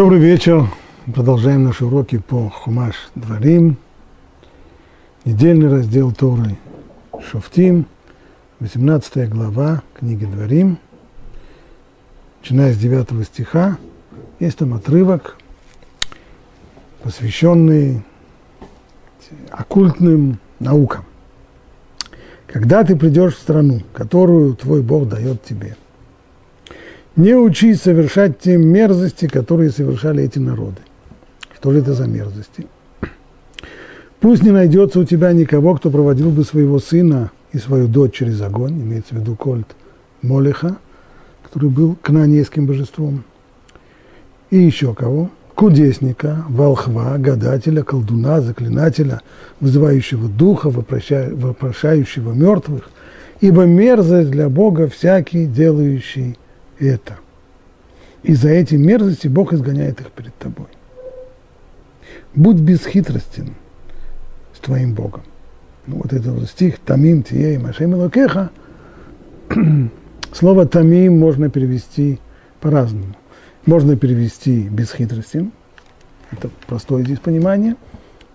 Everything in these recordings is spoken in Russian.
Добрый вечер. Продолжаем наши уроки по Хумаш Дворим. Недельный раздел Торы Шофтим, 18 глава книги Дворим. Начиная с 9 стиха, есть там отрывок, посвященный оккультным наукам. Когда ты придешь в страну, которую твой Бог дает тебе, не учись совершать те мерзости, которые совершали эти народы. Что же это за мерзости? Пусть не найдется у тебя никого, кто проводил бы своего сына и свою дочь через огонь, имеется в виду кольт Молеха, который был кнанейским божеством, и еще кого? Кудесника, волхва, гадателя, колдуна, заклинателя, вызывающего духа, вопрошающего мертвых, ибо мерзость для Бога всякий, делающий это. И за эти мерзости Бог изгоняет их перед тобой. Будь бесхитростен с твоим Богом. Ну, вот этот стих «Тамим тие машем локеха» Слово «тамим» можно перевести по-разному. Можно перевести бесхитростен. Это простое здесь понимание.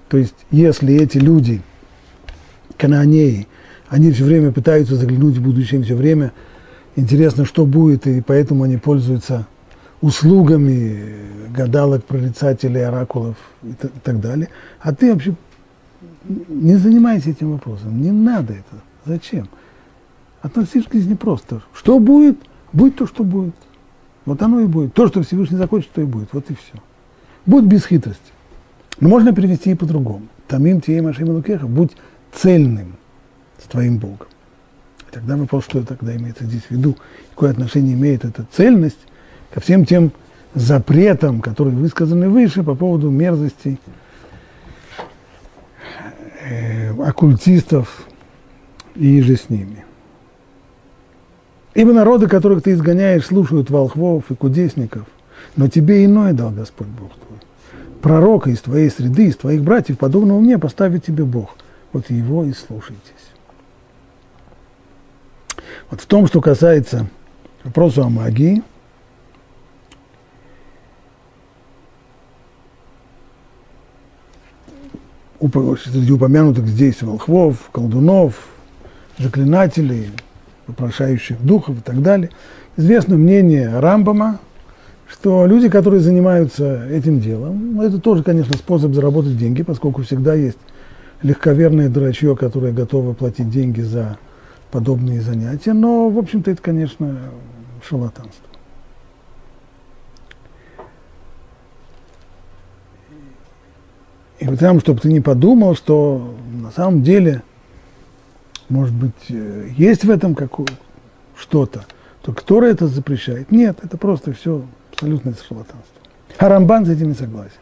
То есть, если эти люди, кананеи, они все время пытаются заглянуть в будущее, все время – интересно, что будет, и поэтому они пользуются услугами гадалок, прорицателей, оракулов и так далее. А ты вообще не занимайся этим вопросом, не надо это. Зачем? Относись к жизни просто. Что будет, будет то, что будет. Вот оно и будет. То, что Всевышний захочет, то и будет. Вот и все. Будь без хитрости. Но можно перевести и по-другому. Тамим тие машим лукеха. Будь цельным с твоим Богом. Тогда вопрос, что тогда имеется здесь в виду, какое отношение имеет эта цельность ко всем тем запретам, которые высказаны выше по поводу мерзостей э, оккультистов и же с ними. Ибо народы, которых ты изгоняешь, слушают волхвов и кудесников, но тебе иное дал Господь Бог твой. Пророка из твоей среды, из твоих братьев, подобного мне, поставит тебе Бог. Вот его и слушайте. Вот в том, что касается вопроса о магии, среди упомянутых здесь волхвов, колдунов, заклинателей, вопрошающих духов и так далее, известно мнение Рамбама, что люди, которые занимаются этим делом, это тоже, конечно, способ заработать деньги, поскольку всегда есть легковерное дурачье, которое готово платить деньги за подобные занятия, но, в общем-то, это, конечно, шарлатанство. И потому, чтобы ты не подумал, что на самом деле, может быть, э, есть в этом что-то, то кто это запрещает? Нет, это просто все абсолютное шарлатанство. А Рамбан с этим не согласен.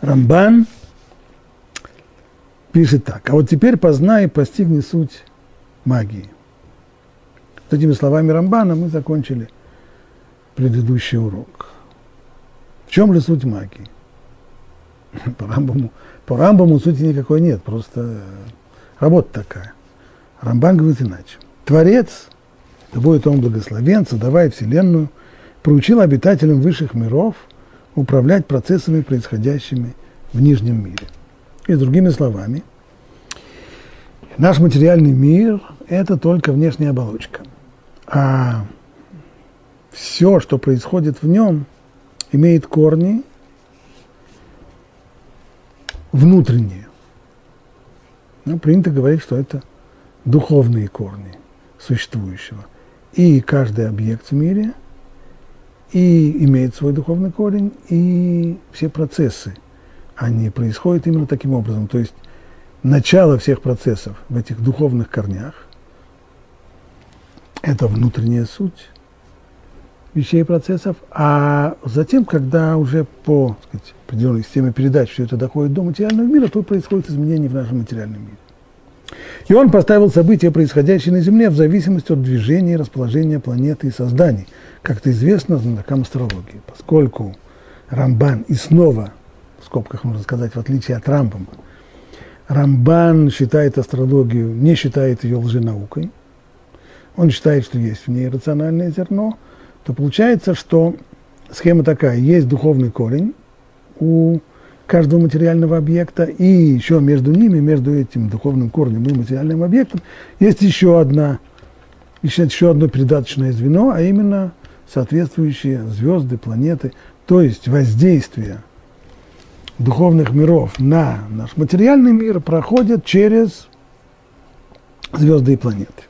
Рамбан пишет так. А вот теперь познай и постигни суть магии. С этими словами Рамбана мы закончили предыдущий урок. В чем же суть магии? По Рамбаму, по Рамбаму сути никакой нет, просто работа такая. Рамбан говорит иначе. Творец, да будет он благословен, создавая Вселенную, проучил обитателям высших миров управлять процессами, происходящими в нижнем мире – и другими словами, наш материальный мир – это только внешняя оболочка. А все, что происходит в нем, имеет корни внутренние. Ну, принято говорить, что это духовные корни существующего. И каждый объект в мире и имеет свой духовный корень, и все процессы – они происходят именно таким образом. То есть начало всех процессов в этих духовных корнях – это внутренняя суть вещей и процессов, а затем, когда уже по сказать, определенной системе передач все это доходит до материального мира, то происходит изменение в нашем материальном мире. И он поставил события, происходящие на Земле, в зависимости от движения и расположения планеты и созданий, как это известно знатокам астрологии, поскольку Рамбан и снова скобках можно сказать, в отличие от Рамбама. Рамбан считает астрологию, не считает ее лженаукой. Он считает, что есть в ней рациональное зерно. То получается, что схема такая. Есть духовный корень у каждого материального объекта, и еще между ними, между этим духовным корнем и материальным объектом, есть еще одна, еще, еще одно передаточное звено, а именно соответствующие звезды, планеты, то есть воздействие духовных миров на наш материальный мир проходит через звезды и планеты.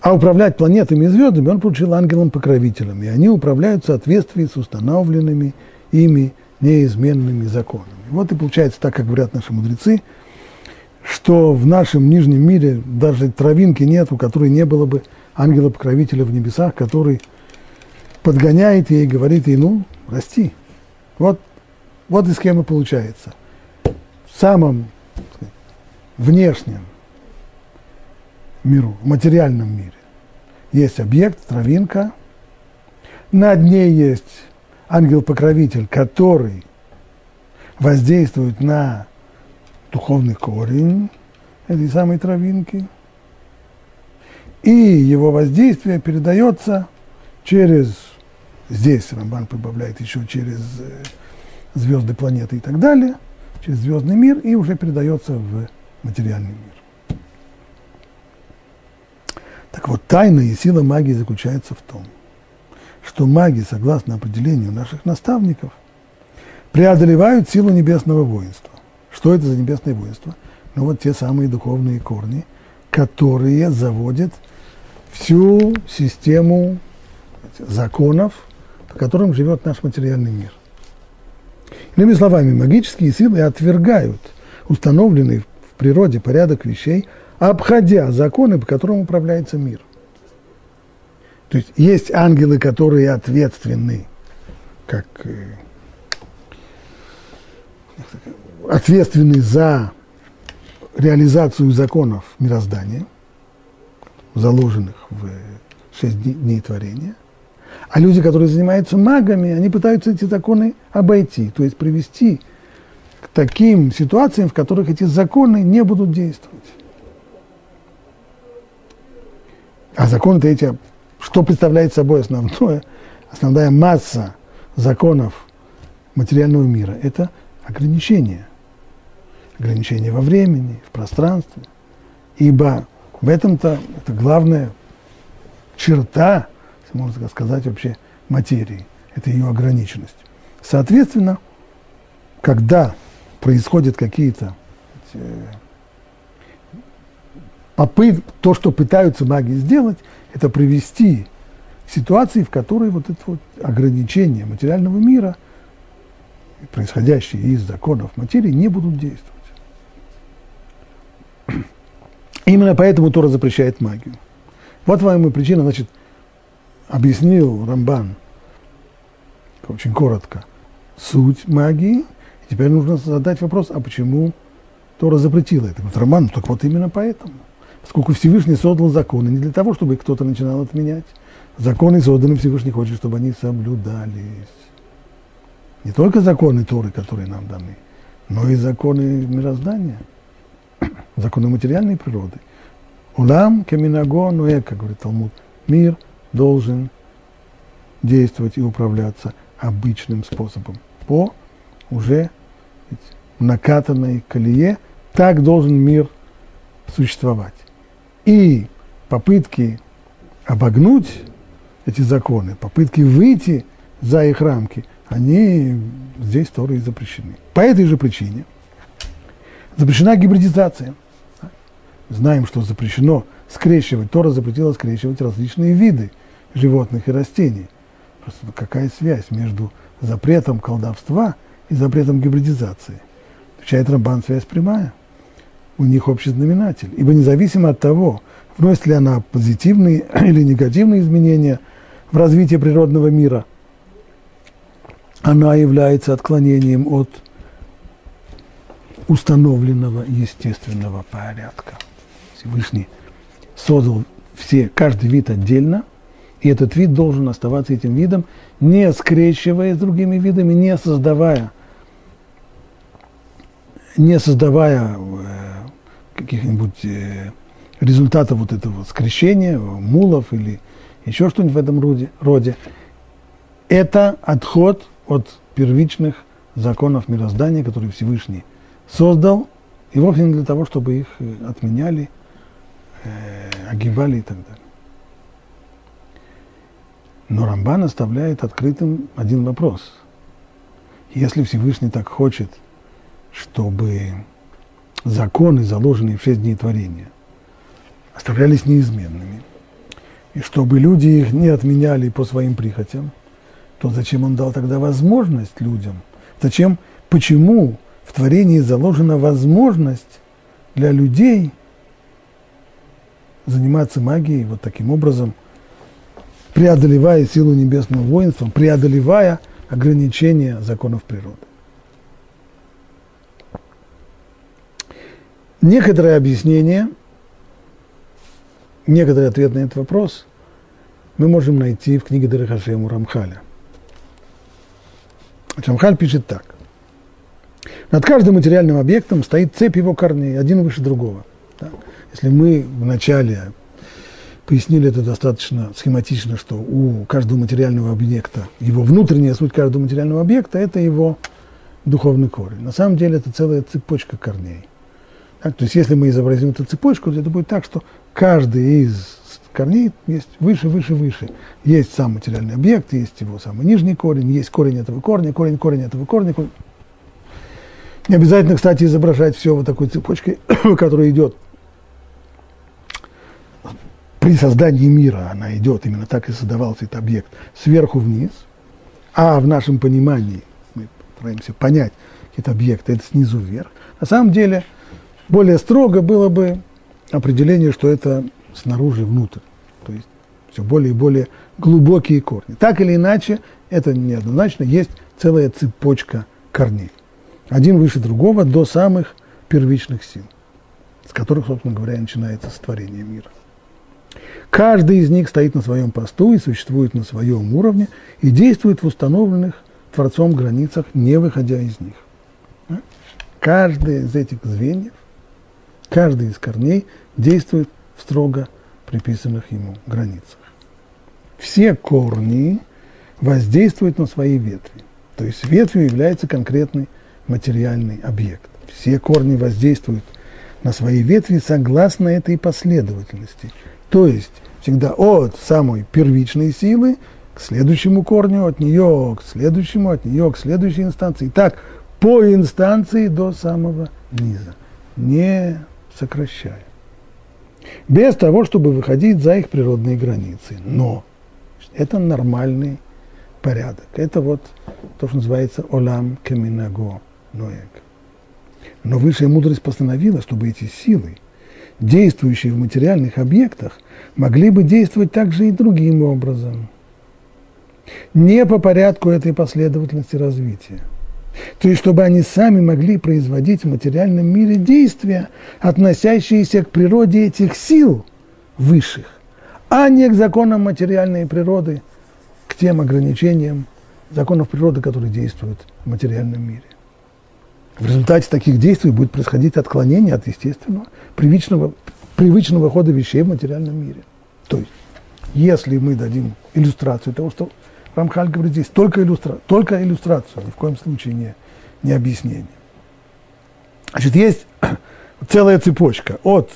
А управлять планетами и звездами он поручил ангелам-покровителям, и они управляют в соответствии с установленными ими неизменными законами. Вот и получается так, как говорят наши мудрецы, что в нашем нижнем мире даже травинки нет, у которой не было бы ангела-покровителя в небесах, который подгоняет ей и говорит ей, ну, расти. Вот, вот и схема получается. В самом сказать, внешнем миру, в материальном мире, есть объект, травинка, над ней есть ангел-покровитель, который воздействует на духовный корень этой самой травинки, и его воздействие передается через, здесь Рамбан прибавляет еще через э, звезды, планеты и так далее, через звездный мир, и уже передается в материальный мир. Так вот, тайна и сила магии заключается в том – что маги, согласно определению наших наставников, преодолевают силу небесного воинства. Что это за небесное воинство? Ну вот те самые духовные корни, которые заводят всю систему законов, по которым живет наш материальный мир. Иными словами, магические силы отвергают установленный в природе порядок вещей, обходя законы, по которым управляется мир. То есть есть ангелы, которые ответственны, как э, ответственны за реализацию законов мироздания, заложенных в шесть дней творения. А люди, которые занимаются магами, они пытаются эти законы обойти, то есть привести к таким ситуациям, в которых эти законы не будут действовать. А законы-то эти что представляет собой основное, основная масса законов материального мира? Это ограничения. Ограничения во времени, в пространстве. Ибо в этом-то это главная черта, если можно сказать, вообще материи. Это ее ограниченность. Соответственно, когда происходят какие-то э, попыт, то, что пытаются маги сделать, это привести ситуации, в которой вот это вот ограничения материального мира, происходящие из законов материи, не будут действовать. Именно поэтому Тора запрещает магию. Вот вам и причина, значит, объяснил Рамбан, очень коротко, суть магии. И теперь нужно задать вопрос, а почему Тора запретила это? Рамбан, ну так вот именно поэтому поскольку Всевышний создал законы не для того, чтобы кто-то начинал отменять. Законы созданы Всевышний хочет, чтобы они соблюдались. Не только законы Торы, которые нам даны, но и законы мироздания, законы материальной природы. Улам кеминаго нуэ, как говорит Талмуд, мир должен действовать и управляться обычным способом, по уже накатанной колее. Так должен мир существовать. И попытки обогнуть эти законы, попытки выйти за их рамки, они здесь тоже и запрещены. По этой же причине запрещена гибридизация. Знаем, что запрещено скрещивать. Тора запретила скрещивать различные виды животных и растений. Просто какая связь между запретом колдовства и запретом гибридизации? Отвечает Рамбан, связь прямая у них общий знаменатель. Ибо независимо от того, вносит ли она позитивные или негативные изменения в развитие природного мира, она является отклонением от установленного естественного порядка. Всевышний создал все, каждый вид отдельно, и этот вид должен оставаться этим видом, не скрещивая с другими видами, не создавая, не создавая э, каких-нибудь э, результатов вот этого скрещения, мулов или еще что-нибудь в этом роде, роде. это отход от первичных законов мироздания, которые Всевышний создал, и вовсе не для того, чтобы их э, отменяли, огибали и так далее. Но Рамбан оставляет открытым один вопрос. Если Всевышний так хочет, чтобы законы, заложенные в шесть дней творения, оставлялись неизменными, и чтобы люди их не отменяли по своим прихотям, то зачем он дал тогда возможность людям? Зачем, почему в творении заложена возможность для людей заниматься магией вот таким образом, преодолевая силу небесного воинства, преодолевая ограничения законов природы. Некоторые объяснения, некоторый ответ на этот вопрос мы можем найти в книге Дарахашему Рамхаля. Рамхаль пишет так. Над каждым материальным объектом стоит цепь его корней, один выше другого. Да? Если мы вначале пояснили это достаточно схематично, что у каждого материального объекта, его внутренняя суть каждого материального объекта – это его духовный корень. На самом деле это целая цепочка корней. Так, то есть если мы изобразим эту цепочку, то это будет так, что каждый из корней есть выше, выше, выше. Есть сам материальный объект, есть его самый нижний корень, есть корень этого корня, корень, корень этого корня. Корень. Не обязательно, кстати, изображать все вот такой цепочкой, которая идет при создании мира, она идет, именно так и создавался этот объект, сверху вниз, а в нашем понимании, мы пытаемся понять этот объект, это снизу вверх. На самом деле, более строго было бы определение, что это снаружи внутрь, то есть все более и более глубокие корни. Так или иначе, это неоднозначно, есть целая цепочка корней один выше другого до самых первичных сил, с которых, собственно говоря, начинается сотворение мира. Каждый из них стоит на своем посту и существует на своем уровне и действует в установленных Творцом границах, не выходя из них. Каждый из этих звеньев, каждый из корней действует в строго приписанных ему границах. Все корни воздействуют на свои ветви. То есть ветвью является конкретный материальный объект. Все корни воздействуют на свои ветви согласно этой последовательности. То есть всегда от самой первичной силы к следующему корню, от нее к следующему, от нее к следующей инстанции. Так, по инстанции до самого низа, не сокращая. Без того, чтобы выходить за их природные границы. Но это нормальный порядок. Это вот то, что называется олам кеминаго. Ноек. Но высшая мудрость постановила, чтобы эти силы, действующие в материальных объектах, могли бы действовать также и другим образом. Не по порядку этой последовательности развития. То есть, чтобы они сами могли производить в материальном мире действия, относящиеся к природе этих сил высших, а не к законам материальной природы, к тем ограничениям законов природы, которые действуют в материальном мире. В результате таких действий будет происходить отклонение от естественного, привычного, привычного хода вещей в материальном мире. То есть, если мы дадим иллюстрацию того, что Рамхаль говорит здесь, только, иллюстра, только иллюстрацию, ни в коем случае не, не объяснение. Значит, есть целая цепочка от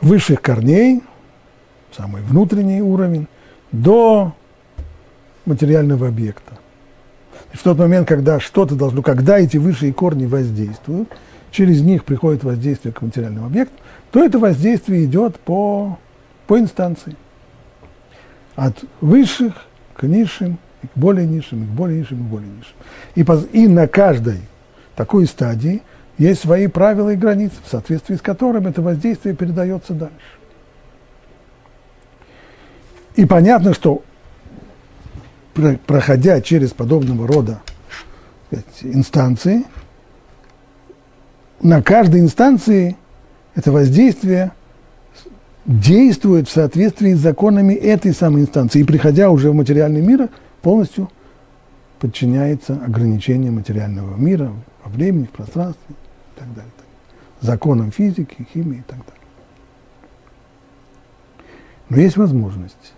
высших корней, самый внутренний уровень, до материального объекта в тот момент, когда что-то должно, когда эти высшие корни воздействуют, через них приходит воздействие к материальному объекту, то это воздействие идет по, по инстанции. От высших к низшим, и к более низшим, и к более низшим, и к более низшим. И, по, и на каждой такой стадии есть свои правила и границы, в соответствии с которыми это воздействие передается дальше. И понятно, что проходя через подобного рода сказать, инстанции, на каждой инстанции это воздействие действует в соответствии с законами этой самой инстанции. И приходя уже в материальный мир, полностью подчиняется ограничениям материального мира во времени, в пространстве и так далее. Законам физики, химии и так далее. Но есть возможность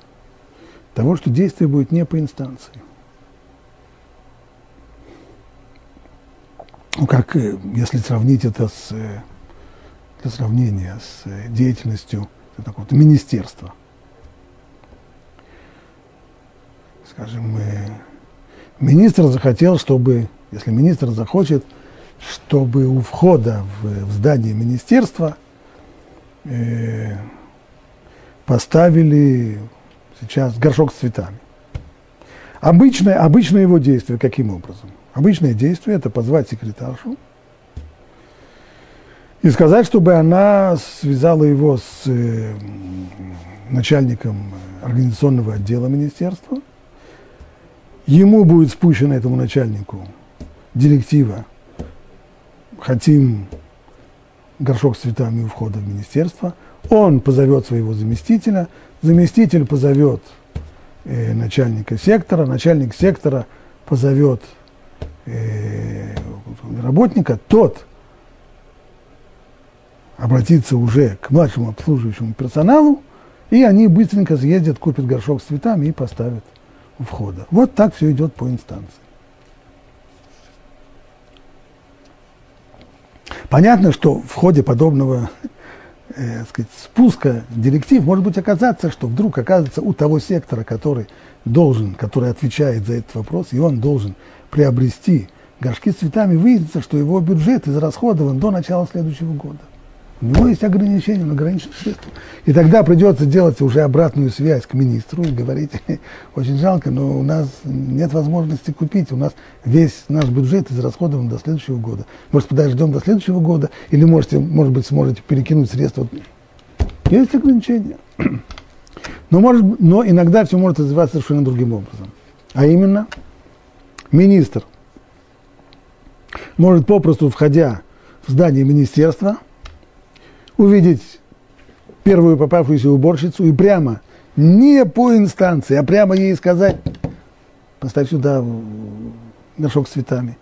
того, что действие будет не по инстанции. Ну, как э, если сравнить это с, э, для сравнения с э, деятельностью такого министерства. Скажем, министр захотел, чтобы, если министр захочет, чтобы у входа в, в здание министерства э, поставили сейчас горшок с цветами. Обычное, обычное его действие каким образом? Обычное действие – это позвать секретаршу и сказать, чтобы она связала его с э, начальником организационного отдела министерства. Ему будет спущена этому начальнику директива «Хотим горшок с цветами у входа в министерство». Он позовет своего заместителя, заместитель позовет э, начальника сектора, начальник сектора позовет э, работника, тот обратится уже к младшему обслуживающему персоналу, и они быстренько съездят, купят горшок с цветами и поставят у входа. Вот так все идет по инстанции. Понятно, что в ходе подобного э, сказать, спуска директив может быть оказаться, что вдруг оказывается у того сектора, который должен, который отвечает за этот вопрос, и он должен приобрести горшки с цветами, выяснится, что его бюджет израсходован до начала следующего года. У него есть ограничения, он ограничен средства. И тогда придется делать уже обратную связь к министру и говорить, очень жалко, но у нас нет возможности купить, у нас весь наш бюджет израсходован до следующего года. Может, подождем до следующего года, или можете, может быть, сможете перекинуть средства. Есть ограничения. Но, может, но иногда все может развиваться совершенно другим образом. А именно, министр может попросту, входя в здание министерства, увидеть первую попавшуюся уборщицу и прямо, не по инстанции, а прямо ей сказать, поставь сюда горшок с цветами.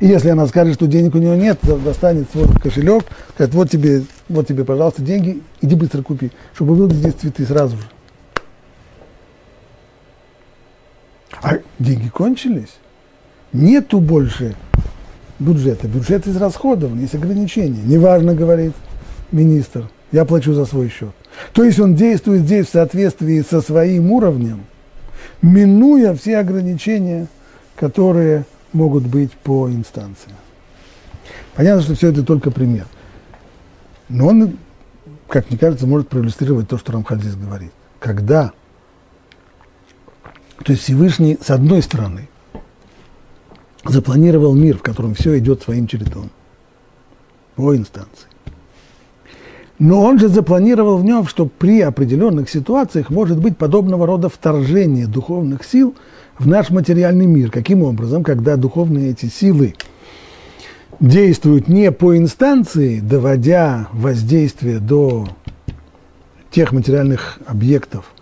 И если она скажет, что денег у нее нет, достанет свой кошелек, скажет, вот тебе, вот тебе, пожалуйста, деньги, иди быстро купи, чтобы было здесь цветы сразу же. А деньги кончились, нету больше бюджета. Бюджет израсходован, есть ограничения. Неважно, говорит министр, я плачу за свой счет. То есть он действует здесь в соответствии со своим уровнем, минуя все ограничения, которые могут быть по инстанции. Понятно, что все это только пример. Но он, как мне кажется, может проиллюстрировать то, что Рамхаль здесь говорит. Когда, то есть Всевышний, с одной стороны, запланировал мир, в котором все идет своим чередом, по инстанции. Но он же запланировал в нем, что при определенных ситуациях может быть подобного рода вторжение духовных сил в наш материальный мир. Каким образом? Когда духовные эти силы действуют не по инстанции, доводя воздействие до тех материальных объектов,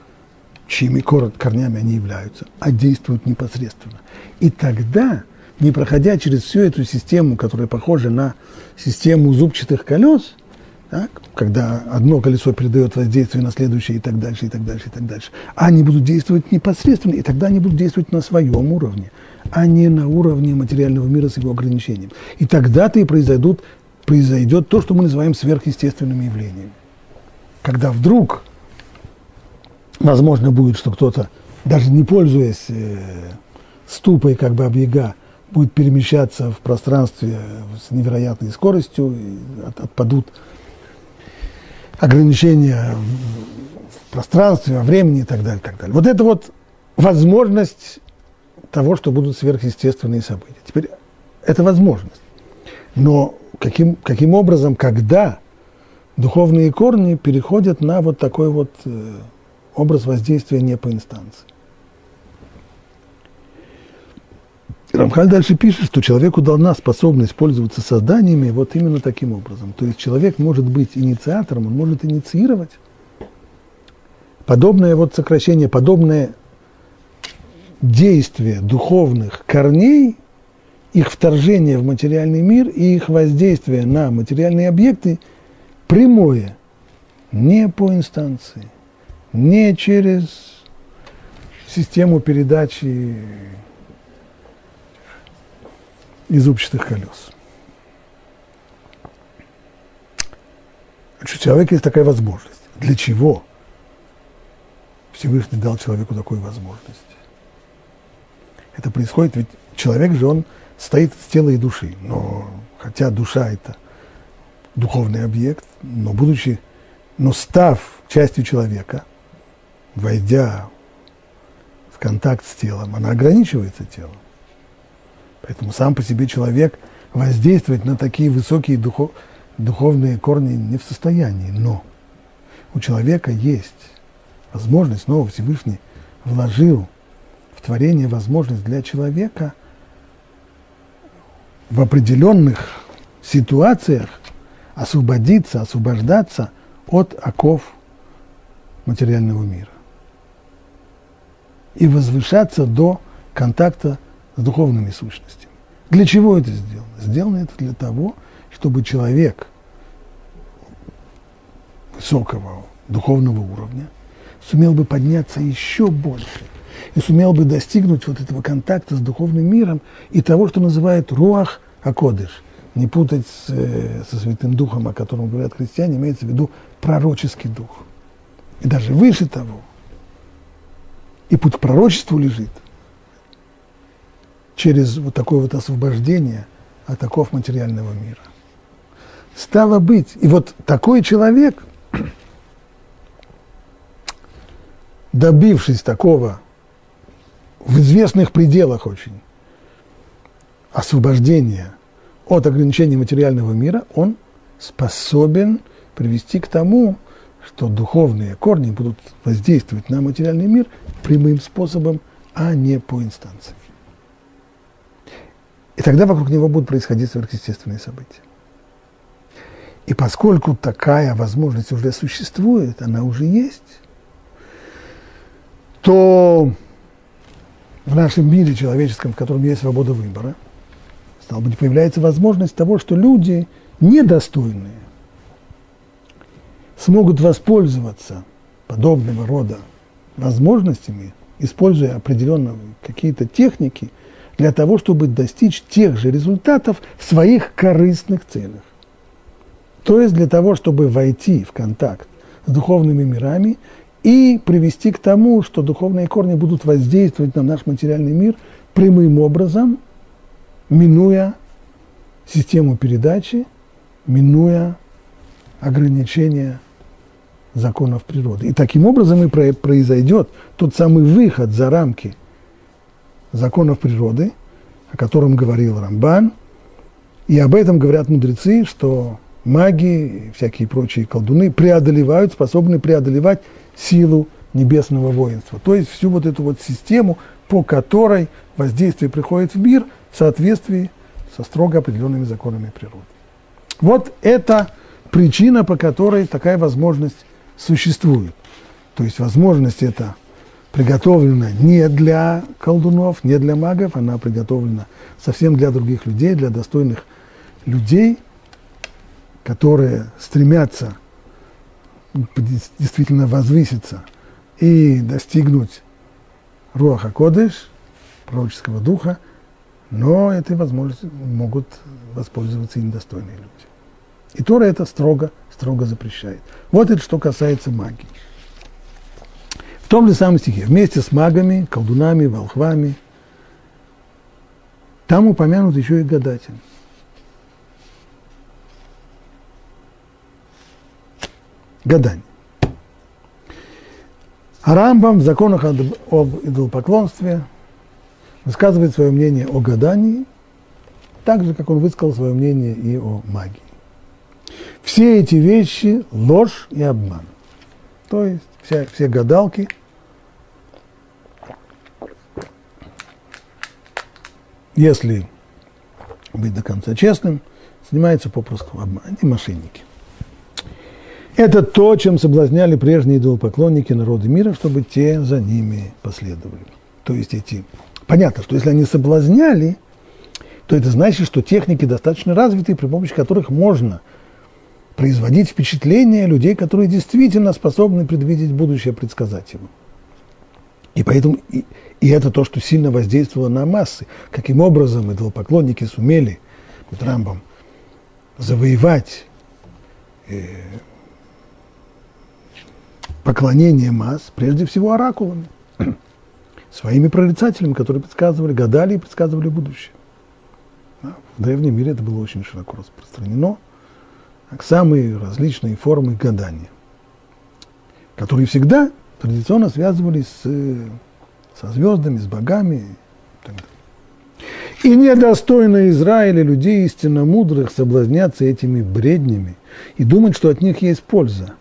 чьими корнями они являются, а действуют непосредственно. И тогда, не проходя через всю эту систему, которая похожа на систему зубчатых колес – так? когда одно колесо передает воздействие на следующее и так дальше, и так дальше, и так дальше. Они будут действовать непосредственно, и тогда они будут действовать на своем уровне, а не на уровне материального мира с его ограничением. И тогда-то и произойдут, произойдет то, что мы называем сверхъестественными явлениями. Когда вдруг возможно будет, что кто-то, даже не пользуясь э, ступой как бы объега, будет перемещаться в пространстве с невероятной скоростью, и от, отпадут ограничения в пространстве, во времени и так далее, и так далее. Вот это вот возможность того, что будут сверхъестественные события. Теперь это возможность. Но каким, каким образом, когда духовные корни переходят на вот такой вот э, образ воздействия не по инстанции? Рамхаль дальше пишет, что человеку дана способность пользоваться созданиями вот именно таким образом. То есть человек может быть инициатором, он может инициировать подобное вот сокращение, подобное действие духовных корней, их вторжение в материальный мир и их воздействие на материальные объекты прямое, не по инстанции, не через систему передачи из зубчатых колес. Значит, у человека есть такая возможность. Для чего Всевышний дал человеку такую возможность? Это происходит, ведь человек же, он стоит из тела и души. Но хотя душа – это духовный объект, но будучи, но став частью человека, войдя в контакт с телом, она ограничивается телом. Поэтому сам по себе человек воздействовать на такие высокие духов, духовные корни не в состоянии. Но у человека есть возможность, снова Всевышний вложил в творение возможность для человека в определенных ситуациях освободиться, освобождаться от оков материального мира и возвышаться до контакта с духовными сущностями. Для чего это сделано? Сделано это для того, чтобы человек высокого духовного уровня сумел бы подняться еще больше и сумел бы достигнуть вот этого контакта с духовным миром и того, что называют руах акодыш. Не путать с, э, со Святым Духом, о котором говорят христиане, имеется в виду пророческий дух. И даже выше того. И путь к пророчеству лежит – через вот такое вот освобождение от оков материального мира. Стало быть, и вот такой человек, добившись такого в известных пределах очень освобождения от ограничений материального мира, он способен привести к тому, что духовные корни будут воздействовать на материальный мир прямым способом, а не по инстанции. И тогда вокруг него будут происходить сверхъестественные события. И поскольку такая возможность уже существует, она уже есть, то в нашем мире человеческом, в котором есть свобода выбора, стало быть, появляется возможность того, что люди недостойные смогут воспользоваться подобного рода возможностями, используя определенные какие-то техники – для того, чтобы достичь тех же результатов в своих корыстных целях. То есть для того, чтобы войти в контакт с духовными мирами и привести к тому, что духовные корни будут воздействовать на наш материальный мир прямым образом, минуя систему передачи, минуя ограничения законов природы. И таким образом и произойдет тот самый выход за рамки – законов природы, о котором говорил Рамбан, и об этом говорят мудрецы, что маги и всякие прочие колдуны преодолевают, способны преодолевать силу небесного воинства. То есть всю вот эту вот систему, по которой воздействие приходит в мир в соответствии со строго определенными законами природы. Вот это причина, по которой такая возможность существует. То есть возможность это приготовлена не для колдунов, не для магов, она приготовлена совсем для других людей, для достойных людей, которые стремятся действительно возвыситься и достигнуть Руаха Кодыш, пророческого духа, но этой возможностью могут воспользоваться и недостойные люди. И Тора это строго, строго запрещает. Вот это что касается магии. В том же самом стихе, вместе с магами, колдунами, волхвами, там упомянут еще и гадатель. Гадание. А Рамбам в законах об идолопоклонстве высказывает свое мнение о гадании, так же, как он высказал свое мнение и о магии. Все эти вещи – ложь и обман. То есть все, все гадалки, если быть до конца честным, занимаются попросту обманом, они мошенники. Это то, чем соблазняли прежние идолопоклонники народы мира, чтобы те за ними последовали. То есть эти... Понятно, что если они соблазняли, то это значит, что техники достаточно развиты, при помощи которых можно – производить впечатление людей, которые действительно способны предвидеть будущее, предсказать его. И поэтому и, и это то, что сильно воздействовало на массы. Каким образом идолопоклонники сумели, Рамбом, завоевать э, поклонение масс, прежде всего оракулами, своими прорицателями, которые предсказывали, гадали и предсказывали будущее. В древнем мире это было очень широко распространено, самые различные формы гадания, которые всегда традиционно связывались с, со звездами, с богами и. И недостойно Израиля людей истинно мудрых соблазняться этими бреднями и думать, что от них есть польза.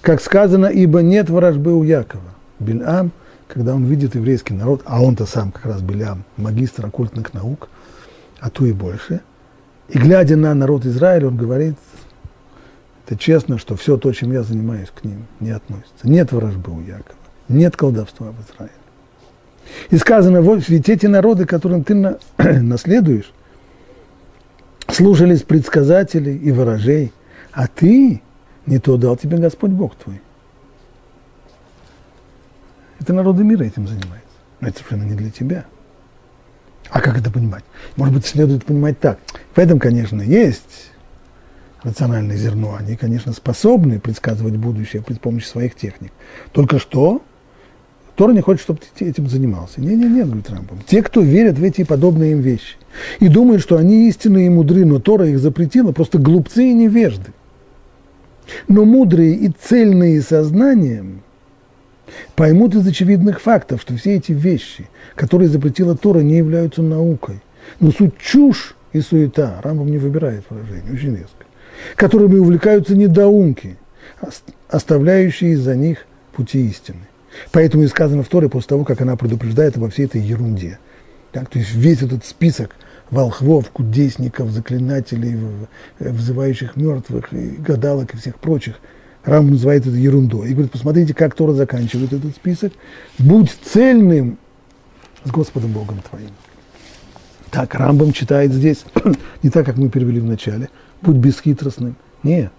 Как сказано, ибо нет ворожбы у Якова. Бельам, когда он видит еврейский народ, а он-то сам как раз Бельам, магистр оккультных наук, а то и больше, и глядя на народ Израиля, он говорит, это честно, что все то, чем я занимаюсь, к ним не относится. Нет ворожбы у Якова, нет колдовства в Израиле. И сказано, вот ведь эти народы, которым ты на, наследуешь, слушались предсказателей и ворожей, а ты не то дал тебе Господь Бог твой. Это народы мира этим занимается. Но это совершенно не для тебя. А как это понимать? Может быть, следует понимать так. В этом, конечно, есть рациональное зерно. Они, конечно, способны предсказывать будущее при помощи своих техник. Только что Тора не хочет, чтобы ты этим занимался. Не-не-не, говорит Рамбам. Те, кто верят в эти подобные им вещи и думают, что они истинные и мудры, но Тора их запретила, просто глупцы и невежды. Но мудрые и цельные сознанием поймут из очевидных фактов, что все эти вещи, которые запретила Тора, не являются наукой. Но суть чушь и суета, Рамбам не выбирает выражение, очень резко, которыми увлекаются недоумки, оставляющие из-за них пути истины. Поэтому и сказано в Торе после того, как она предупреждает обо всей этой ерунде. Так, то есть весь этот список волхвов, кудесников, заклинателей, взывающих мертвых, и гадалок и всех прочих. Рам называет это ерундой. И говорит, посмотрите, как Тора заканчивает этот список. Будь цельным с Господом Богом твоим. Так, Рамбам читает здесь, не так, как мы перевели в начале. Будь бесхитростным. Нет,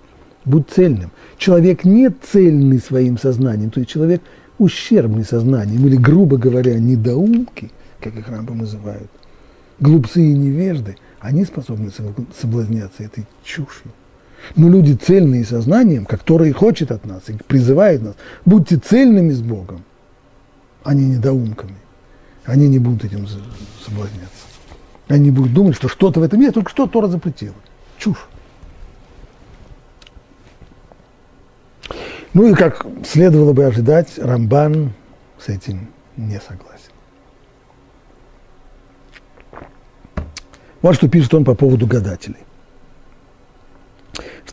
будь цельным. Человек не цельный своим сознанием, то есть человек ущербный сознанием, или, грубо говоря, недоумки, как их Рамбам называют – глупцы и невежды, они способны соблазняться этой чушью. Но люди цельные сознанием, которые хочет от нас и призывает нас, будьте цельными с Богом, а не недоумками. Они не будут этим соблазняться. Они будут думать, что что-то в этом есть, только что Тора запретила. Чушь. Ну и как следовало бы ожидать, Рамбан с этим не согласен. Вот что пишет он по поводу гадателей.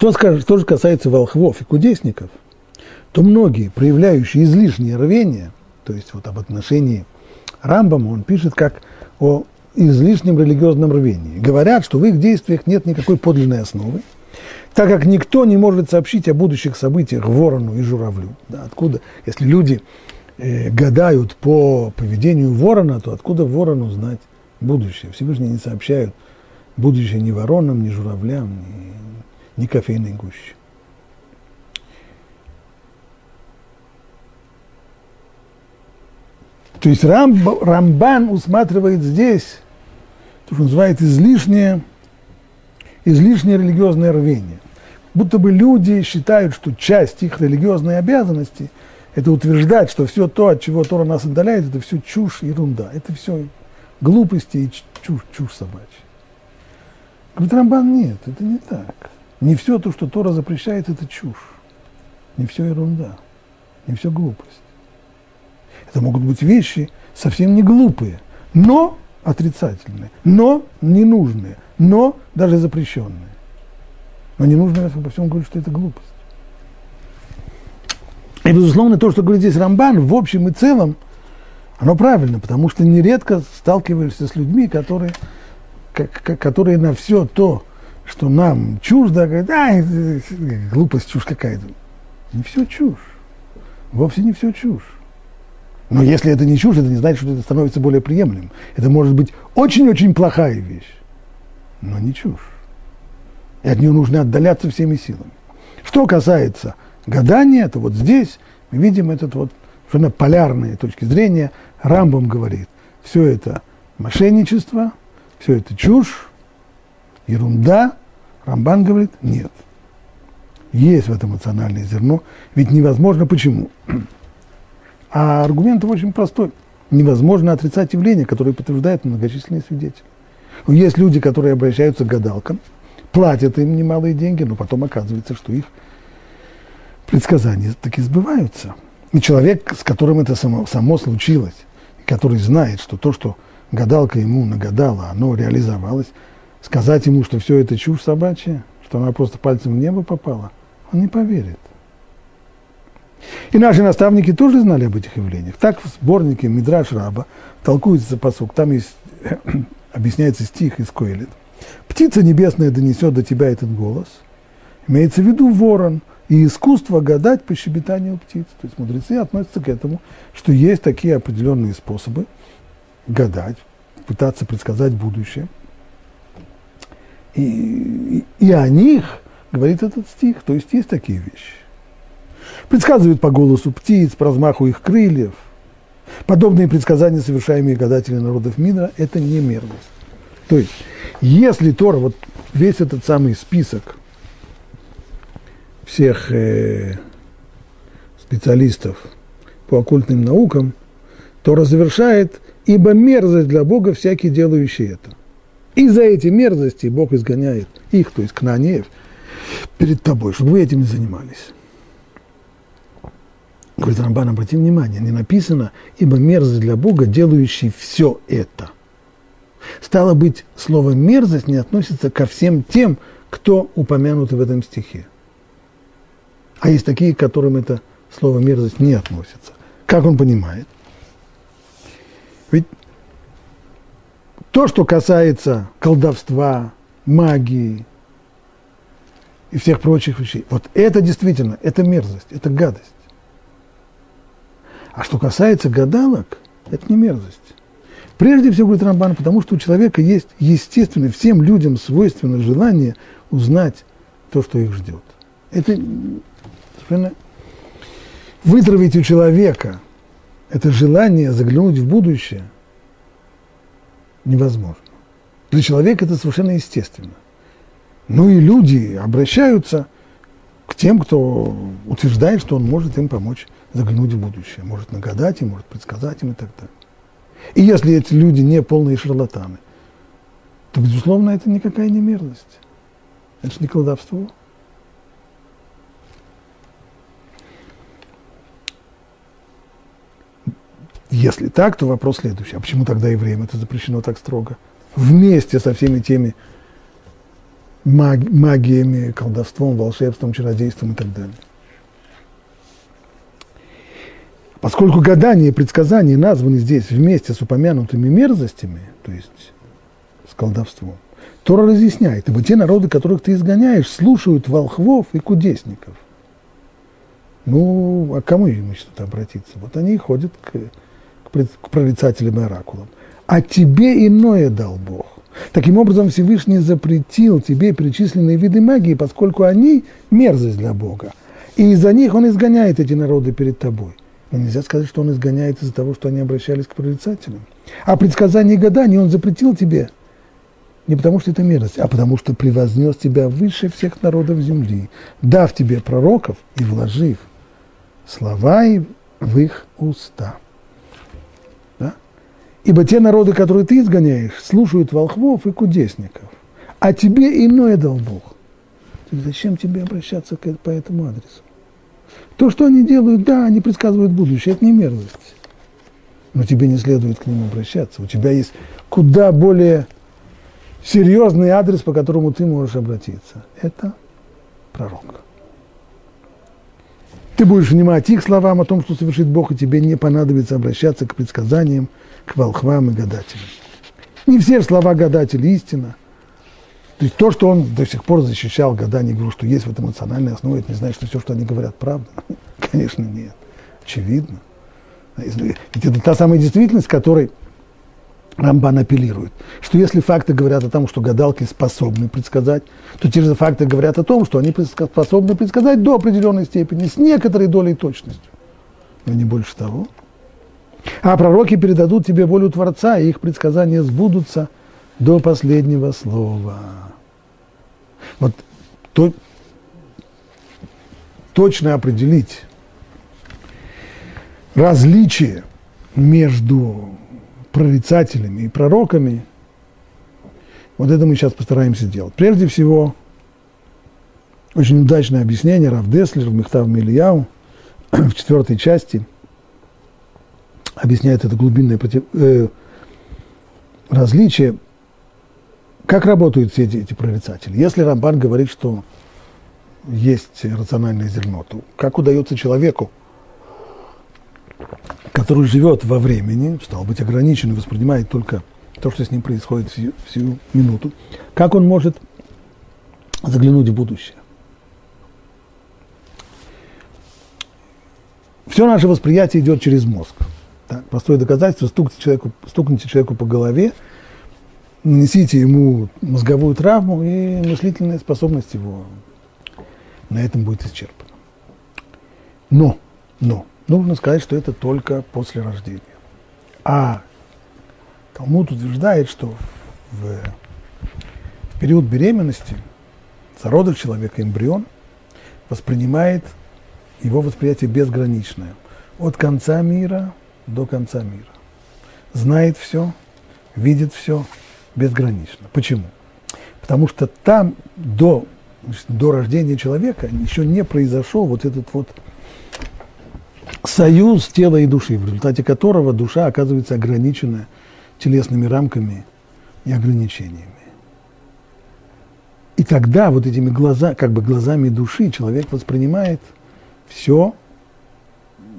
Что, что же касается волхвов и кудесников, то многие, проявляющие излишнее рвение, то есть вот об отношении Рамбама, он пишет как о излишнем религиозном рвении. Говорят, что в их действиях нет никакой подлинной основы, так как никто не может сообщить о будущих событиях ворону и журавлю. Да, откуда, если люди э, гадают по поведению ворона, то откуда ворону знать будущее? Всевышний не сообщают будущее ни воронам, ни журавлям, ни, ни кофейной гуще. То есть Рамб, Рамбан усматривает здесь то, что называет излишнее, излишнее религиозное рвение. Будто бы люди считают, что часть их религиозной обязанности – это утверждать, что все то, от чего Тора нас отдаляет, это все чушь, ерунда. Это все глупости и чушь, чушь собачья. Говорит, Рамбан, нет, это не так. Не все то, что Тора запрещает, это чушь. Не все ерунда, не все глупость. Это могут быть вещи совсем не глупые, но отрицательные, но ненужные, но даже запрещенные. Но не нужно обо всем говорить, что это глупость. И, безусловно, то, что говорит здесь Рамбан, в общем и целом, оно правильно, потому что нередко сталкиваешься с людьми, которые которые на все то, что нам чуждо, говорят, а, глупость, чушь какая-то. Не все чушь. Вовсе не все чушь. Но если это не чушь, это не значит, что это становится более приемлемым. Это может быть очень-очень плохая вещь, но не чушь. И от нее нужно отдаляться всеми силами. Что касается гадания, то вот здесь мы видим этот вот совершенно полярные точки зрения. Рамбом говорит, все это мошенничество, все это чушь, ерунда. Рамбан говорит, нет. Есть в этом эмоциональное зерно, ведь невозможно почему. А аргумент очень простой. Невозможно отрицать явление, которое подтверждает многочисленные свидетели. Есть люди, которые обращаются к гадалкам, платят им немалые деньги, но потом оказывается, что их предсказания таки сбываются. И человек, с которым это само, само случилось, который знает, что то, что гадалка ему нагадала, оно реализовалось, сказать ему, что все это чушь собачья, что она просто пальцем в небо попала, он не поверит. И наши наставники тоже знали об этих явлениях. Так в сборнике Мидраш Раба толкуется посук, там есть, объясняется стих из Коэлит. «Птица небесная донесет до тебя этот голос». Имеется в виду ворон и искусство гадать по щебетанию птиц. То есть мудрецы относятся к этому, что есть такие определенные способы гадать, пытаться предсказать будущее. И, и, о них говорит этот стих, то есть есть такие вещи. Предсказывают по голосу птиц, по размаху их крыльев. Подобные предсказания, совершаемые гадатели народов мира, это не мерзость. То есть, если Тора, вот весь этот самый список всех э, специалистов по оккультным наукам, Тора завершает, ибо мерзость для Бога всякий делающий это. И за эти мерзости Бог изгоняет их, то есть кнанеев, перед тобой, чтобы вы этим не занимались. Говорит Рамбан, обрати внимание, не написано, ибо мерзость для Бога, делающий все это. Стало быть, слово мерзость не относится ко всем тем, кто упомянуты в этом стихе. А есть такие, к которым это слово мерзость не относится. Как он понимает? Ведь то, что касается колдовства, магии и всех прочих вещей, вот это действительно, это мерзость, это гадость. А что касается гадалок, это не мерзость. Прежде всего, говорит Рамбан, потому что у человека есть естественное, всем людям свойственное желание узнать то, что их ждет. Это совершенно вытравить у человека это желание заглянуть в будущее невозможно. Для человека это совершенно естественно. Ну и люди обращаются к тем, кто утверждает, что он может им помочь заглянуть в будущее, может нагадать им, может предсказать им и так далее. И если эти люди не полные шарлатаны, то, безусловно, это никакая не мерзость. Это же не колдовство. Если так, то вопрос следующий. А почему тогда евреям это запрещено так строго? Вместе со всеми теми магиями, колдовством, волшебством, чародейством и так далее. Поскольку гадания и предсказания названы здесь вместе с упомянутыми мерзостями, то есть с колдовством, Тора разъясняет, ибо те народы, которых ты изгоняешь, слушают волхвов и кудесников. Ну, а кому им что-то обратиться? Вот они ходят к, к, прорицателям и оракулам. А тебе иное дал Бог. Таким образом, Всевышний запретил тебе перечисленные виды магии, поскольку они мерзость для Бога. И из-за них он изгоняет эти народы перед тобой. Но нельзя сказать, что он изгоняет из-за того, что они обращались к прорицателям. А предсказание и гадания он запретил тебе не потому, что это мерзость, а потому, что превознес тебя выше всех народов земли, дав тебе пророков и вложив слова в их уста. Ибо те народы, которые ты изгоняешь, слушают волхвов и кудесников, а тебе иное дал Бог. Зачем тебе обращаться по этому адресу? То, что они делают, да, они предсказывают будущее, это не мерзость. Но тебе не следует к ним обращаться. У тебя есть куда более серьезный адрес, по которому ты можешь обратиться. Это пророк. Ты будешь внимать их словам о том, что совершит Бог, и тебе не понадобится обращаться к предсказаниям – к волхвам и гадателям. Не все слова гадателей истина. То есть то, что он до сих пор защищал гадание, говорил, что есть в этом эмоциональной основе, это не значит, что все, что они говорят, правда. Конечно, нет. Очевидно. Ведь это та самая действительность, которой Рамбан апеллирует, что если факты говорят о том, что гадалки способны предсказать, то те же факты говорят о том, что они способны предсказать до определенной степени, с некоторой долей точности. но не больше того. А пророки передадут тебе волю Творца, и их предсказания сбудутся до последнего слова. Вот то, точно определить различие между прорицателями и пророками, вот это мы сейчас постараемся сделать. Прежде всего, очень удачное объяснение Рав Деслер в Мехтав Мильяу в четвертой части объясняет это глубинное против, э, различие. Как работают все эти, эти прорицатели? Если Рамбан говорит, что есть рациональное зерно, то как удается человеку, который живет во времени, стал быть ограничен и воспринимает только то, что с ним происходит всю, всю минуту, как он может заглянуть в будущее? Все наше восприятие идет через мозг. Так, простое доказательство, стукните человеку, стукните человеку по голове, нанесите ему мозговую травму, и мыслительная способность его на этом будет исчерпана. Но, но, нужно сказать, что это только после рождения. А Талмуд утверждает, что в, в период беременности зародок человека, эмбрион, воспринимает его восприятие безграничное. От конца мира до конца мира. Знает все, видит все безгранично. Почему? Потому что там до, до рождения человека еще не произошел вот этот вот союз тела и души, в результате которого душа оказывается ограничена телесными рамками и ограничениями. И тогда вот этими глаза, как бы глазами души человек воспринимает все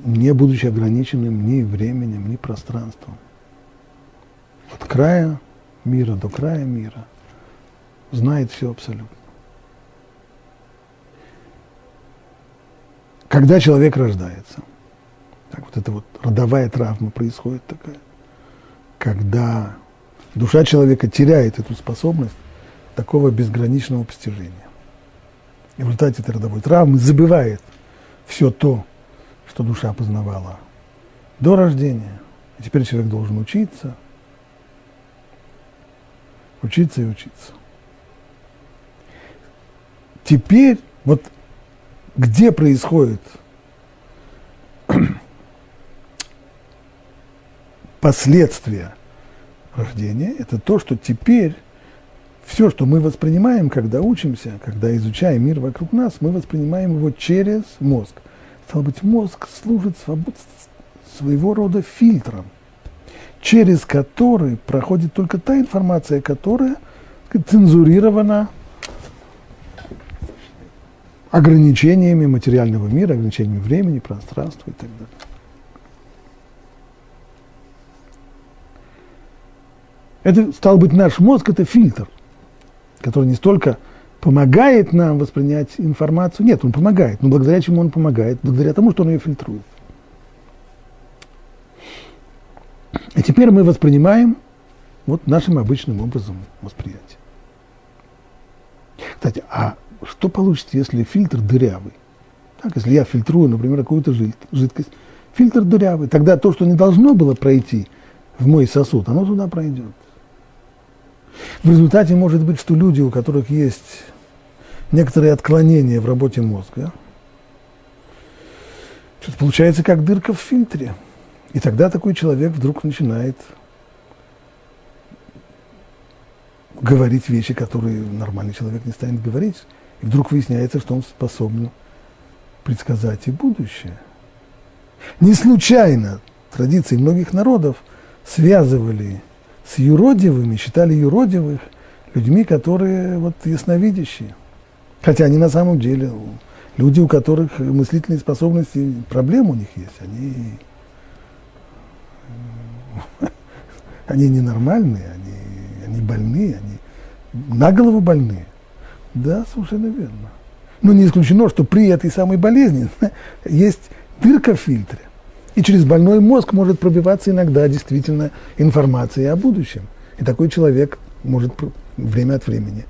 не будучи ограниченным ни временем, ни пространством. От края мира до края мира знает все абсолютно. Когда человек рождается, так вот эта вот родовая травма происходит такая, когда душа человека теряет эту способность такого безграничного постижения. И в результате этой родовой травмы забывает все то, что душа познавала до рождения. И теперь человек должен учиться, учиться и учиться. Теперь вот где происходит последствия рождения, это то, что теперь все, что мы воспринимаем, когда учимся, когда изучаем мир вокруг нас, мы воспринимаем его через мозг – Стало быть, мозг служит своего рода фильтром, через который проходит только та информация, которая сказать, цензурирована ограничениями материального мира, ограничениями времени, пространства и так далее. Это, стал быть, наш мозг – это фильтр, который не столько помогает нам воспринять информацию. Нет, он помогает. Но благодаря чему он помогает? Благодаря тому, что он ее фильтрует. И теперь мы воспринимаем вот нашим обычным образом восприятия. Кстати, а что получится, если фильтр дырявый? Так, если я фильтрую, например, какую-то жидкость, фильтр дырявый, тогда то, что не должно было пройти в мой сосуд, оно туда пройдет. В результате может быть, что люди, у которых есть некоторые отклонения в работе мозга, что получается как дырка в фильтре. И тогда такой человек вдруг начинает говорить вещи, которые нормальный человек не станет говорить. И вдруг выясняется, что он способен предсказать и будущее. Не случайно традиции многих народов связывали с юродивыми, считали юродивых людьми, которые вот ясновидящие. Хотя они на самом деле люди, у которых мыслительные способности, проблемы у них есть. Они, они ненормальные, они, они больные, они на голову больные. Да, совершенно верно. Но не исключено, что при этой самой болезни есть дырка в фильтре. И через больной мозг может пробиваться иногда действительно информация о будущем. И такой человек может время от времени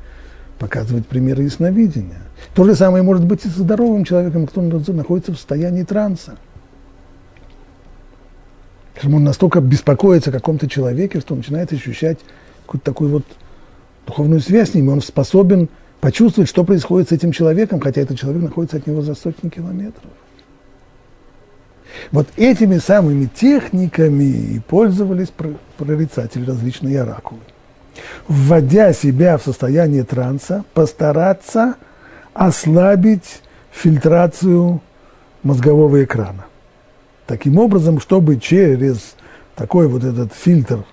показывать примеры ясновидения. То же самое может быть и со здоровым человеком, кто находится в состоянии транса. Он настолько беспокоится о каком-то человеке, что он начинает ощущать какую-то такую вот духовную связь с ним, и он способен почувствовать, что происходит с этим человеком, хотя этот человек находится от него за сотни километров. Вот этими самыми техниками и пользовались прорицатели различные оракулы. Вводя себя в состояние транса, постараться ослабить фильтрацию мозгового экрана. Таким образом, чтобы через такой вот этот фильтр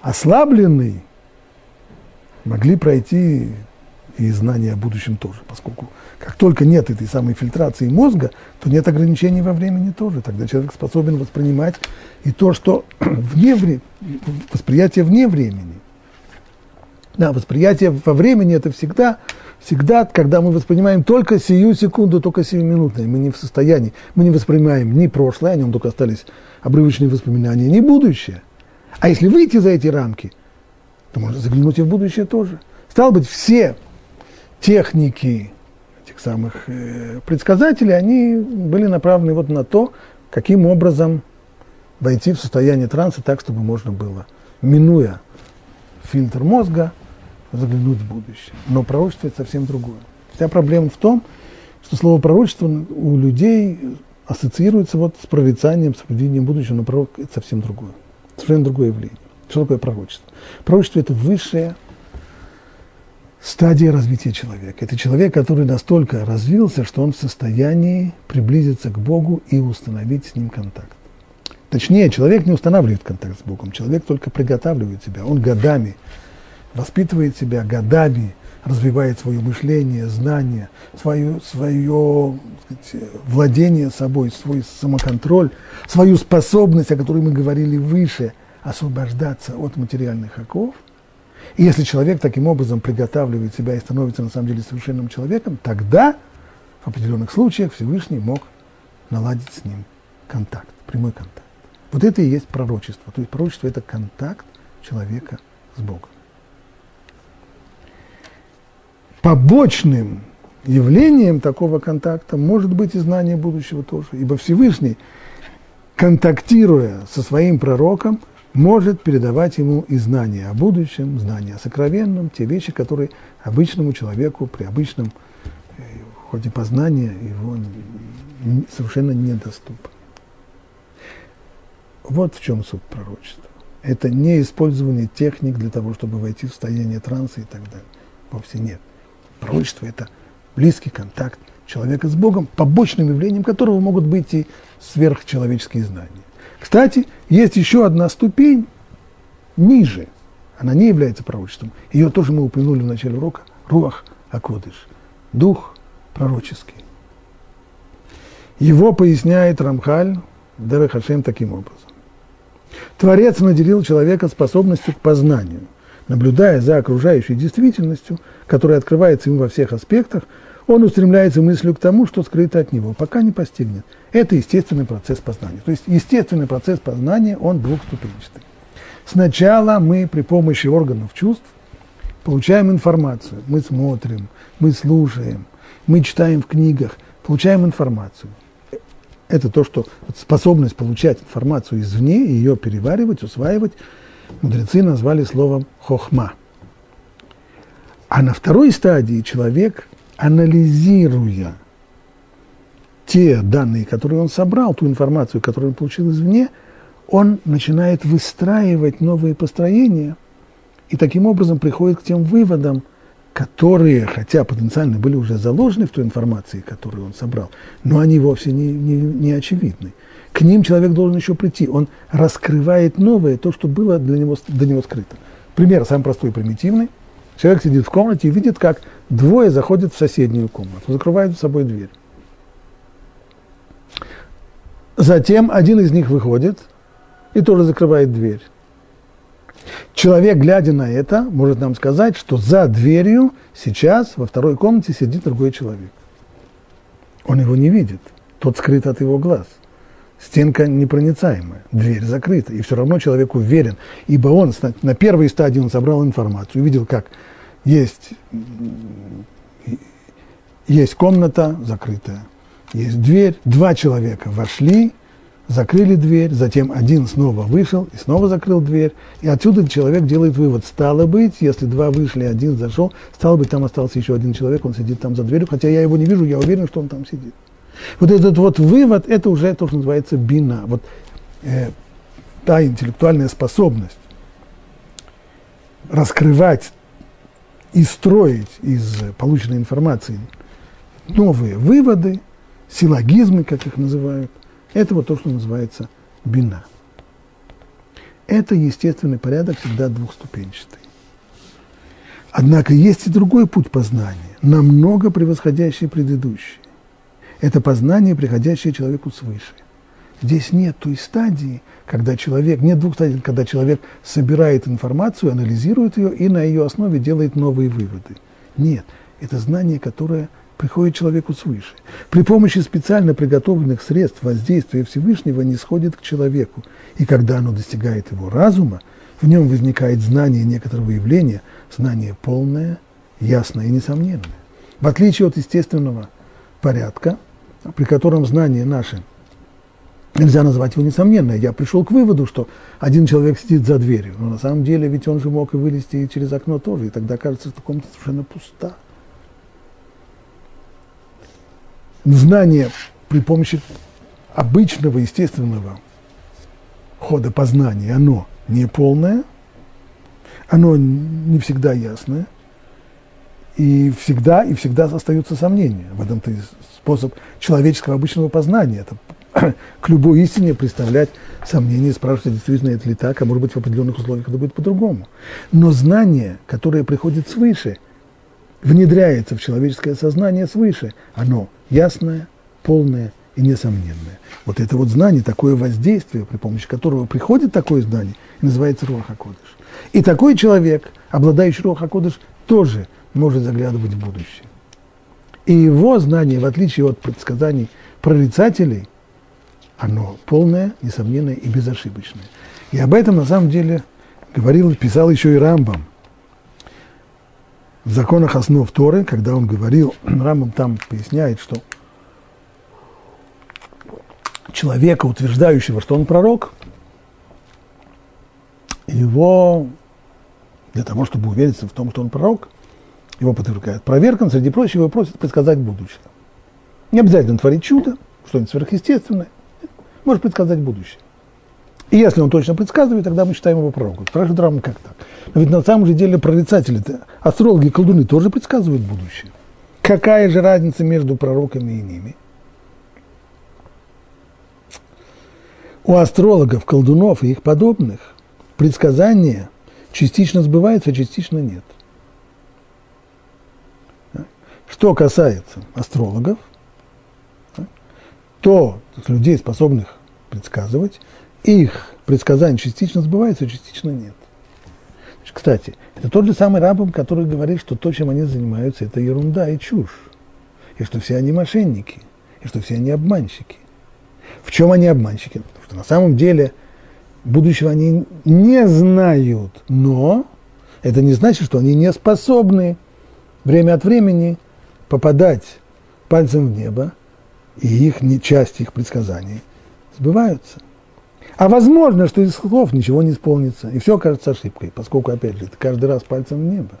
ослабленный могли пройти и знания о будущем тоже, поскольку как только нет этой самой фильтрации мозга, то нет ограничений во времени тоже. Тогда человек способен воспринимать и то, что вне времени, восприятие вне времени. Да, восприятие во времени – это всегда, всегда, когда мы воспринимаем только сию секунду, только сиюминутное. Мы не в состоянии, мы не воспринимаем ни прошлое, о нем только остались обрывочные воспоминания, ни будущее. А если выйти за эти рамки, то можно заглянуть и в будущее тоже. Стало быть, все техники этих самых э, предсказателей, они были направлены вот на то, каким образом войти в состояние транса так, чтобы можно было, минуя фильтр мозга, заглянуть в будущее. Но пророчество – это совсем другое. Вся проблема в том, что слово пророчество у людей ассоциируется вот с прорицанием, с видением будущего, но пророк – это совсем другое. Совершенно другое явление. Что такое пророчество? Пророчество – это высшее стадия развития человека. Это человек, который настолько развился, что он в состоянии приблизиться к Богу и установить с ним контакт. Точнее, человек не устанавливает контакт с Богом, человек только приготавливает себя. Он годами воспитывает себя, годами развивает свое мышление, знание, свое, свое сказать, владение собой, свой самоконтроль, свою способность, о которой мы говорили выше, освобождаться от материальных оков – и если человек таким образом приготавливает себя и становится на самом деле совершенным человеком, тогда в определенных случаях Всевышний мог наладить с ним контакт, прямой контакт. Вот это и есть пророчество. То есть пророчество – это контакт человека с Богом. Побочным явлением такого контакта может быть и знание будущего тоже. Ибо Всевышний, контактируя со своим пророком – может передавать ему и знания о будущем, знания о сокровенном, те вещи, которые обычному человеку при обычном э, ходе познания его совершенно недоступны. Вот в чем суть пророчества. Это не использование техник для того, чтобы войти в состояние транса и так далее. Вовсе нет. Пророчество – это близкий контакт человека с Богом, побочным явлением которого могут быть и сверхчеловеческие знания. Кстати, есть еще одна ступень ниже. Она не является пророчеством. Ее тоже мы упомянули в начале урока. Руах Акодыш. Дух пророческий. Его поясняет Рамхаль Дере Хашем таким образом. Творец наделил человека способностью к познанию, наблюдая за окружающей действительностью, которая открывается ему во всех аспектах, он устремляется мыслью к тому, что скрыто от него, пока не постигнет. Это естественный процесс познания. То есть естественный процесс познания, он двухступенчатый. Сначала мы при помощи органов чувств получаем информацию. Мы смотрим, мы слушаем, мы читаем в книгах, получаем информацию. Это то, что способность получать информацию извне, ее переваривать, усваивать, мудрецы назвали словом хохма. А на второй стадии человек анализируя те данные, которые он собрал, ту информацию, которую он получил извне, он начинает выстраивать новые построения и таким образом приходит к тем выводам, которые, хотя потенциально были уже заложены в той информации, которую он собрал, но они вовсе не, не, не очевидны. К ним человек должен еще прийти. Он раскрывает новое, то, что было для него, для него скрыто. Пример самый простой и примитивный. Человек сидит в комнате и видит, как Двое заходят в соседнюю комнату, закрывают за собой дверь. Затем один из них выходит и тоже закрывает дверь. Человек, глядя на это, может нам сказать, что за дверью сейчас во второй комнате сидит другой человек. Он его не видит, тот скрыт от его глаз. Стенка непроницаемая, дверь закрыта, и все равно человек уверен, ибо он на первой стадии он собрал информацию, увидел, как есть, есть комната закрытая, есть дверь, два человека вошли, закрыли дверь, затем один снова вышел и снова закрыл дверь. И отсюда человек делает вывод. Стало быть, если два вышли, один зашел, стало быть, там остался еще один человек, он сидит там за дверью, хотя я его не вижу, я уверен, что он там сидит. Вот этот вот вывод, это уже то, что называется бина. Вот э, та интеллектуальная способность раскрывать и строить из полученной информации новые выводы, силлогизмы, как их называют, это вот то, что называется бина. Это естественный порядок всегда двухступенчатый. Однако есть и другой путь познания, намного превосходящий предыдущий. Это познание, приходящее человеку свыше. Здесь нет той стадии, когда человек, нет двух стадий, когда человек собирает информацию, анализирует ее и на ее основе делает новые выводы. Нет, это знание, которое приходит человеку свыше. При помощи специально приготовленных средств воздействия Всевышнего не сходит к человеку. И когда оно достигает его разума, в нем возникает знание некоторого явления, знание полное, ясное и несомненное. В отличие от естественного порядка, при котором знание наше нельзя назвать его несомненное. Я пришел к выводу, что один человек сидит за дверью, но на самом деле ведь он же мог и вылезти и через окно тоже, и тогда кажется, что комната совершенно пуста. Знание при помощи обычного естественного хода познания, оно не полное, оно не всегда ясное, и всегда, и всегда остаются сомнения. В этом то способ человеческого обычного познания. Это к любой истине представлять сомнения, спрашивать, действительно это ли так, а может быть в определенных условиях это будет по-другому. Но знание, которое приходит свыше, внедряется в человеческое сознание свыше, оно ясное, полное и несомненное. Вот это вот знание, такое воздействие, при помощи которого приходит такое знание, называется Руаха Кодыш. И такой человек, обладающий Руаха Кодыш, тоже может заглядывать в будущее. И его знание, в отличие от предсказаний прорицателей, оно полное, несомненное и безошибочное. И об этом на самом деле говорил, писал еще и Рамбам. В законах основ Торы, когда он говорил, Рамбам там поясняет, что человека, утверждающего, что он пророк, его для того, чтобы увериться в том, что он пророк, его подвергают проверкам, среди прочего, его просят предсказать будущее. Не обязательно творить чудо, что-нибудь сверхъестественное – может предсказать будущее. И если он точно предсказывает, тогда мы считаем его пророком. Спрашивает Рам, как так? Но ведь на самом же деле прорицатели, астрологи и колдуны тоже предсказывают будущее. Какая же разница между пророками и ними? У астрологов, колдунов и их подобных предсказания частично сбываются, а частично нет. Что касается астрологов – то людей, способных предсказывать, их предсказания частично сбываются, частично нет. Кстати, это тот же самый рабам, который говорит, что то, чем они занимаются, это ерунда и чушь. И что все они мошенники, и что все они обманщики. В чем они обманщики? Потому что на самом деле будущего они не знают, но это не значит, что они не способны время от времени попадать пальцем в небо и их, часть их предсказаний сбываются. А возможно, что из слов ничего не исполнится, и все окажется ошибкой, поскольку, опять же, это каждый раз пальцем в небо.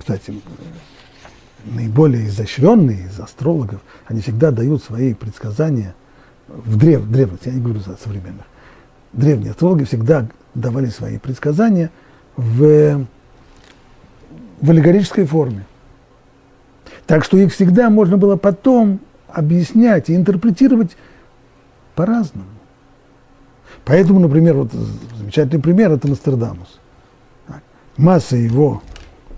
Кстати, наиболее изощренные из астрологов, они всегда дают свои предсказания в, древ, древности, я не говорю за современных. Древние астрологи всегда давали свои предсказания в, в аллегорической форме. Так что их всегда можно было потом объяснять и интерпретировать по-разному. Поэтому, например, вот замечательный пример – это Нострадамус. Масса его,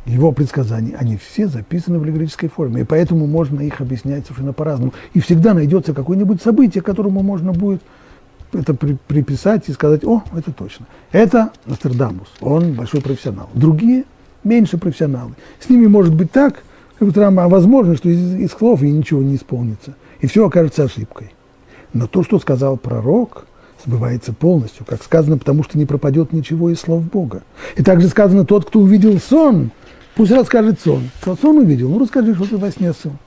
его предсказаний, они все записаны в аллегорической форме, и поэтому можно их объяснять совершенно по-разному. И всегда найдется какое-нибудь событие, которому можно будет это при, приписать и сказать, о, это точно. Это Нострадамус, он большой профессионал. Другие меньше профессионалы. С ними может быть так – а возможно, что из, из слов и ничего не исполнится, и все окажется ошибкой. Но то, что сказал пророк, сбывается полностью, как сказано, потому что не пропадет ничего из слов Бога. И также сказано, тот, кто увидел сон, пусть расскажет сон. Кто сон увидел, ну расскажи, что ты во сне сон.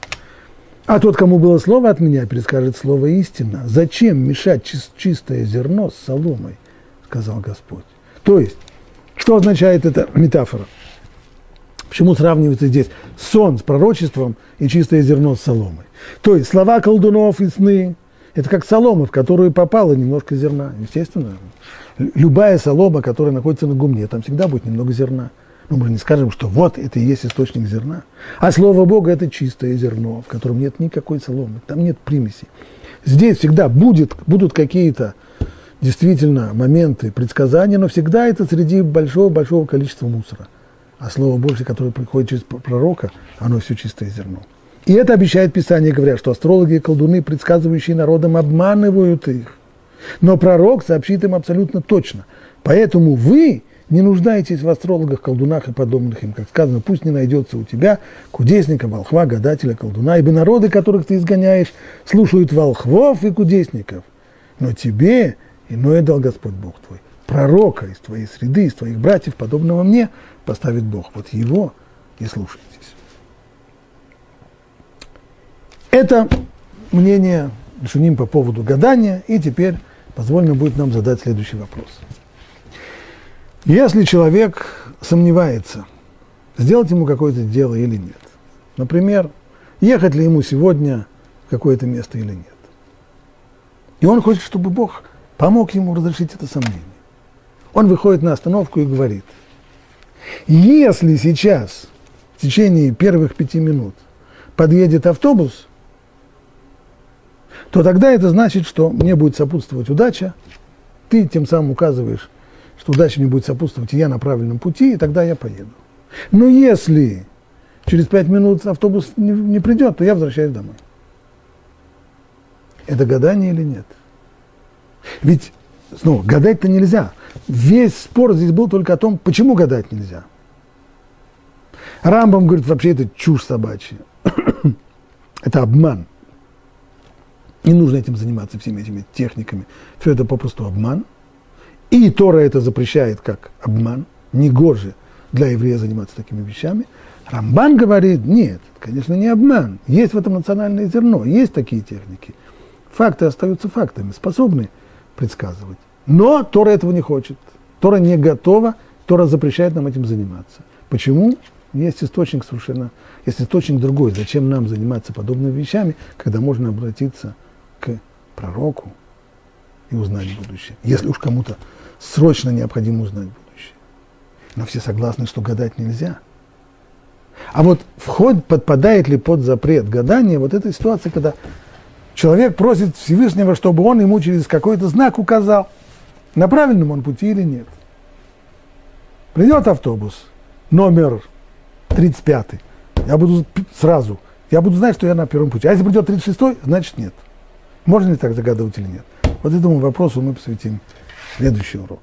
А тот, кому было слово от меня, перескажет слово истина. Зачем мешать чистое зерно с соломой, сказал Господь. То есть, что означает эта метафора? Почему сравнивается здесь сон с пророчеством и чистое зерно с соломой? То есть слова колдунов и сны – это как солома, в которую попало немножко зерна. Естественно, любая солома, которая находится на гумне, там всегда будет немного зерна. Но мы не скажем, что вот это и есть источник зерна. А Слово Бога – это чистое зерно, в котором нет никакой соломы, там нет примесей. Здесь всегда будет, будут какие-то действительно моменты предсказания, но всегда это среди большого-большого количества мусора. А Слово Божье, которое приходит через пророка, оно все чистое зерно. И это обещает Писание, говоря, что астрологи и колдуны, предсказывающие народам, обманывают их. Но пророк сообщит им абсолютно точно. Поэтому вы не нуждаетесь в астрологах, колдунах и подобных им. Как сказано, пусть не найдется у тебя кудесника, волхва, гадателя, колдуна, ибо народы, которых ты изгоняешь, слушают волхвов и кудесников. Но тебе иное дал Господь Бог твой. Пророка из твоей среды, из твоих братьев, подобного мне, поставит Бог. Вот его и слушайтесь. Это мнение Шуним по поводу гадания, и теперь позволено будет нам задать следующий вопрос. Если человек сомневается, сделать ему какое-то дело или нет, например, ехать ли ему сегодня в какое-то место или нет, и он хочет, чтобы Бог помог ему разрешить это сомнение, он выходит на остановку и говорит, если сейчас в течение первых пяти минут подъедет автобус, то тогда это значит, что мне будет сопутствовать удача, ты тем самым указываешь что удача мне будет сопутствовать, и я на правильном пути, и тогда я поеду. Но если через пять минут автобус не, не придет, то я возвращаюсь домой. Это гадание или нет? Ведь, снова, гадать-то нельзя. Весь спор здесь был только о том, почему гадать нельзя. Рамбам говорит, вообще это чушь собачья. это обман. Не нужно этим заниматься, всеми этими техниками. Все это попросту обман – и Тора это запрещает как обман, негоже для еврея заниматься такими вещами. Рамбан говорит, нет, конечно, не обман. Есть в этом национальное зерно, есть такие техники. Факты остаются фактами, способны предсказывать. Но Тора этого не хочет. Тора не готова, Тора запрещает нам этим заниматься. Почему? Есть источник совершенно, есть источник другой. Зачем нам заниматься подобными вещами, когда можно обратиться к пророку и узнать будущее? Если уж кому-то срочно необходимо узнать будущее. Но все согласны, что гадать нельзя. А вот вход подпадает ли под запрет гадания, вот эта ситуация, когда человек просит Всевышнего, чтобы он ему через какой-то знак указал, на правильном он пути или нет. Придет автобус, номер 35, я буду сразу, я буду знать, что я на первом пути. А если придет 36, значит нет. Можно ли так загадывать или нет? Вот этому вопросу мы посвятим следующий урок.